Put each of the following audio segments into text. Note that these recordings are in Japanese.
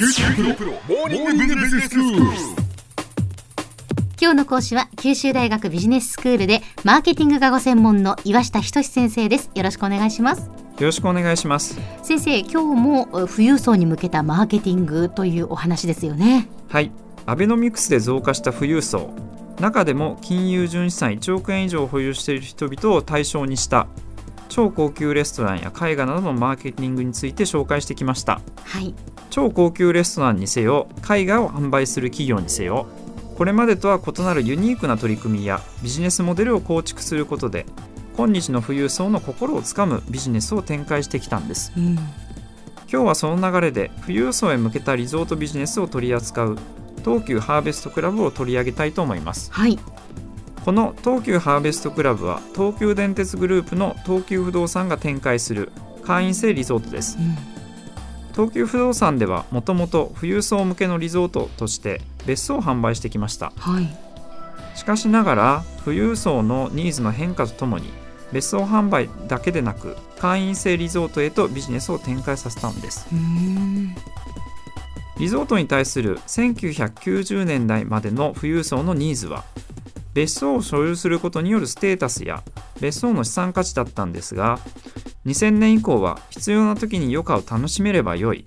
九州大学モーニングビジネススクール。今日の講師は九州大学ビジネススクールでマーケティングがご専門の岩下仁先生です。よろしくお願いします。よろしくお願いします。先生今日もえ富裕層に向けたマーケティングというお話ですよね。はい。アベノミクスで増加した富裕層。中でも金融純資産1億円以上保有している人々を対象にした超高級レストランや絵画などのマーケティングについて紹介してきました。はい。超高級レストランにせよ絵画を販売する企業にせよこれまでとは異なるユニークな取り組みやビジネスモデルを構築することで今日の富裕層の心をつかむビジネスを展開してきたんです。うん。今日はその流れで富裕層へ向けたリゾートビジネスを取り扱う東急ハーベストクラブを取り上げたいと思います。はいこの東急ハーベストクラブは東急電鉄グループの東急不動産が展開する会員制リゾートです。うん。東急不動産ではもともと富裕層向けのリゾートとして別荘を販売してきました。はい。しかしながら富裕層のニーズの変化とともに別荘販売だけでなく会員制リゾートへとビジネスを展開させたんです。リゾートに対する1990年代までの富裕層のニーズは別荘を所有することによるステータスや別荘の資産価値だったんですが2000年以降は必要な時に余暇を楽しめればよい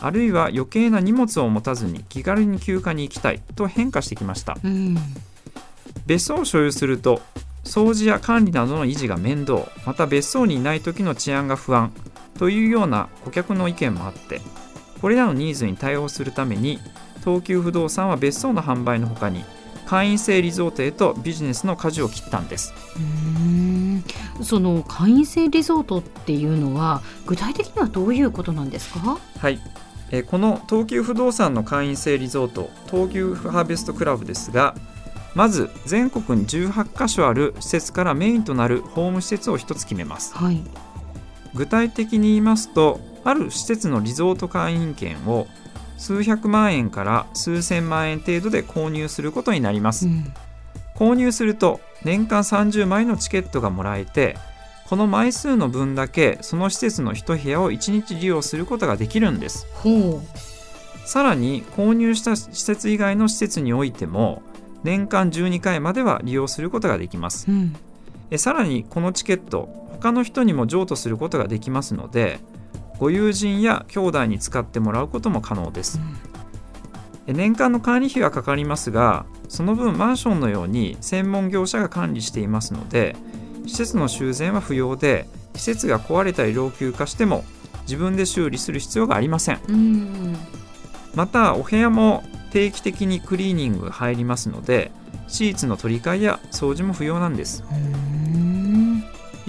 あるいは余計な荷物を持たずに気軽に休暇に行きたいと変化してきました。うん。別荘を所有すると掃除や管理などの維持が面倒また別荘にいない時の治安が不安というような顧客の意見もあってこれらのニーズに対応するために東急不動産は別荘の販売のほかに会員制リゾートへとビジネスの舵を切ったんです。うーん。その会員制リゾートっていうのは具体的にはどういうことなんですか？はい、えーこの東急不動産の会員制リゾート東急ハーベストクラブですがまず全国に18カ所ある施設からメインとなるホーム施設を1つ決めます。はい。具体的に言いますとある施設のリゾート会員権を数百万円から数千万円程度で購入することになります、うん。購入すると年間30枚のチケットがもらえてこの枚数の分だけその施設の一部屋を1日利用することができるんです。ほさらに購入した施設以外の施設においても年間12回までは利用することができます。う、うん、えさらにこのチケット他の人にも譲渡することができますのでご友人や兄弟に使ってもらうことも可能です、え年間の管理費はかかりますがその分マンションのように専門業者が管理していますので施設の修繕は不要で施設が壊れたり老朽化しても自分で修理する必要がありません。うん。またお部屋も定期的にクリーニングが入りますのでシーツの取り替えや掃除も不要なんです。うー。ん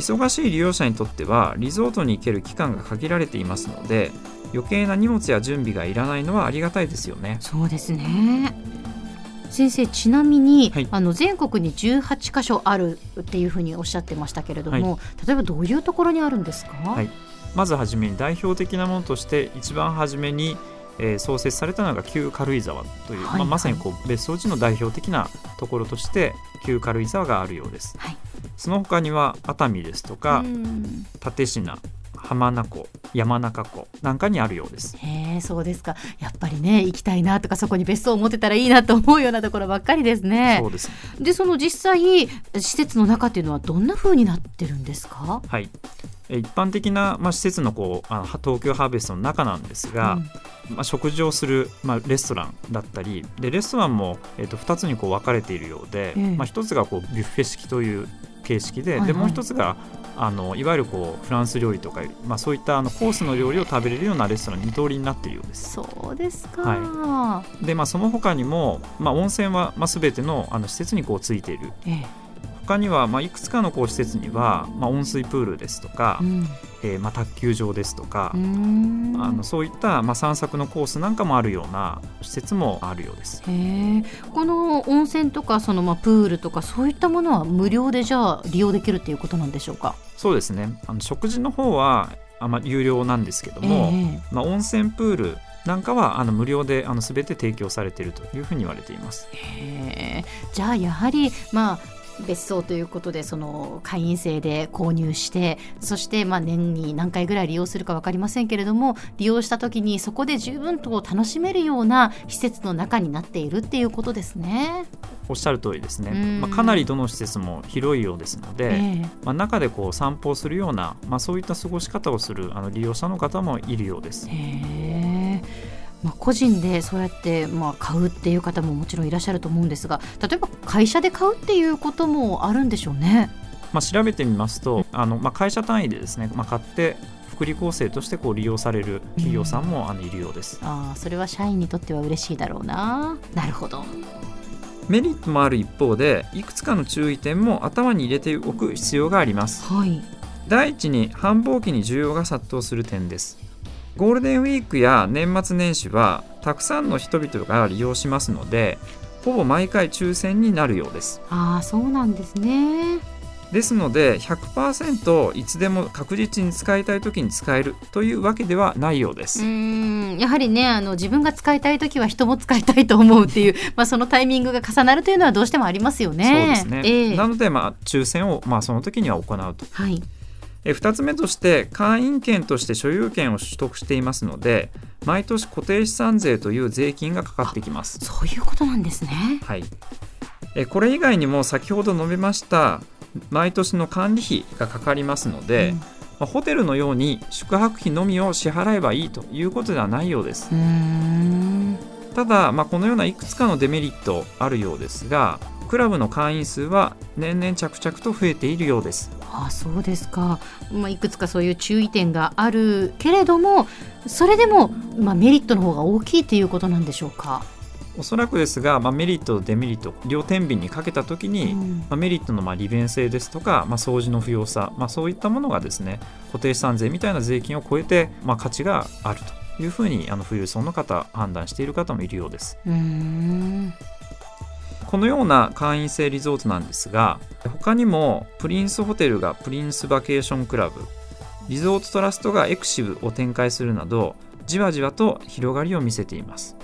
忙しい利用者にとってはリゾートに行ける期間が限られていますので余計な荷物や準備がいらないのはありがたいですよね。そうですね。先生ちなみに、はい。あの全国に18カ所あるっていうふうにおっしゃってましたけれども、例えばどういうところにあるんですか、はい。まずはじめに代表的なものとして一番初めに、えー創設されたのが旧軽井沢という、はいまあ、まさにこう別荘地の代表的なところとして旧軽井沢があるようです、はいその他には熱海ですとか、うん。立科浜名湖山中湖なんかにあるようです。へえそうですか。やっぱりね行きたいなとかそこに別荘を持ってたらいいなと思うようなところばっかりですね。そうですでその実際施設の中っていうのはどんな風になってるんですか？はい。えー一般的な、まあ、施設のこうあの東京ハーベストの中なんですが、まあ、食事をする、まあ、レストランだったりでレストランも、えー、と2つにこう分かれているようで、ええ。まあ、1つがこうビュッフェ式という形式で,、はいはい。でもう1つがあのいわゆるこうフランス料理とか、まあ、そういったあのコースの料理を食べれるようなレストラン二通りになっているようです。そうですか、はで、まあ、その他にも、まあ、温泉は、まあ、全てのあの施設にこうついている。ええ他には、まあ、いくつかのこう施設には、まあ、温水プールですとか、うんえーまあ、卓球場ですとかあのそういった、まあ、散策のコースなんかもあるような施設もあるようです。この温泉とかそのまあプールとかそういったものは無料でじゃあ利用できるっていうことなんでしょうか？そうですねあの食事の方はあ、まあ、有料なんですけども、ええまあ、温泉プールなんかはあの無料であの全て提供されているというふうに言われています。じゃあやはりまあ別荘ということでその会員制で購入してそしてまあ年に何回ぐらい利用するか分かりませんけれども利用した時にそこで十分と楽しめるような施設の中になっているっていうことですね。おっしゃる通りですね、うんまあ、かなりどの施設も広いようですので、ええまあ、中でこう散歩をするような、まあ、そういった過ごし方をするあの利用者の方もいるようです。へえ。まあ、個人でそうやってまあ買うっていう方ももちろんいらっしゃると思うんですが例えば会社で買うっていうこともあるんでしょうね。まあ、調べてみますとあの、まあ、会社単位でですね、まあ、買って福利厚生としてこう利用される企業さんもあのいるようです。ああそれは社員にとっては嬉しいだろうな。なるほど。メリットもある一方でいくつかの注意点も頭に入れておく必要がありますはい。第一に繁忙期に需要が殺到する点ですゴールデンウィークや年末年始はたくさんの人々が利用しますのでほぼ毎回抽選になるようですああそうなんですね。ですので100%いつでも確実に使いたい時に使えるというわけではないようでうす、ーんやはりねあの自分が使いたい時は人も使いたいと思うっていう、まあ、そのタイミングが重なるというのはどうしてもありますよね。そうですね、ええなのでまあ抽選をまあその時には行うとはい。え2つ目として会員権として所有権を取得していますので毎年固定資産税という税金がかかってきます。そういうことなんですね。はい、えこれ以外にも先ほど述べました毎年の管理費がかかりますので、うんまあホテルのように宿泊費のみを支払えばいいということではないようです。ただ、まあ、このようないくつかのデメリットあるようですがクラブの会員数は年々着々と増えているようですああそうですか、まあ、いくつかそういう注意点があるけれどもそれでも、まあ、メリットの方が大きいということなんでしょうか？おそらくですが、まあ、メリットとデメリット両天秤にかけた時に、うん。まあ、メリットのまあ利便性ですとか、まあ、掃除の不要さ、まあ、そういったものがですね固定資産税みたいな税金を超えて、まあ、価値があるというふうにあの富裕層の方判断している方もいるようです。うーんこのような会員制リゾートなんですが他にもプリンスホテルがプリンスバケーションクラブリゾートトラストがエクシブを展開するなどじわじわと広がりを見せています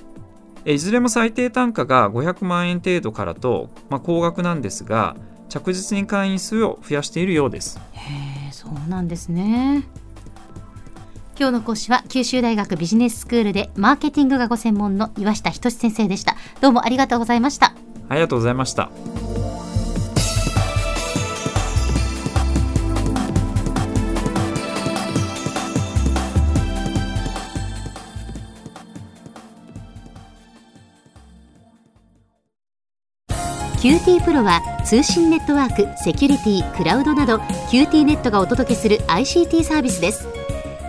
えいずれも最低単価が500万円程度からと、まあ、高額なんですが着実に会員数を増やしているようですへえそうなんですね。今日の講師は九州大学ビジネススクールでマーケティングがご専門の岩下仁先生でした。どうもありがとうございました。ありがとうございました。 QT PRO は通信ネットワーク、セキュリティ、クラウドなど QT ネットがお届けする ICT サービスです。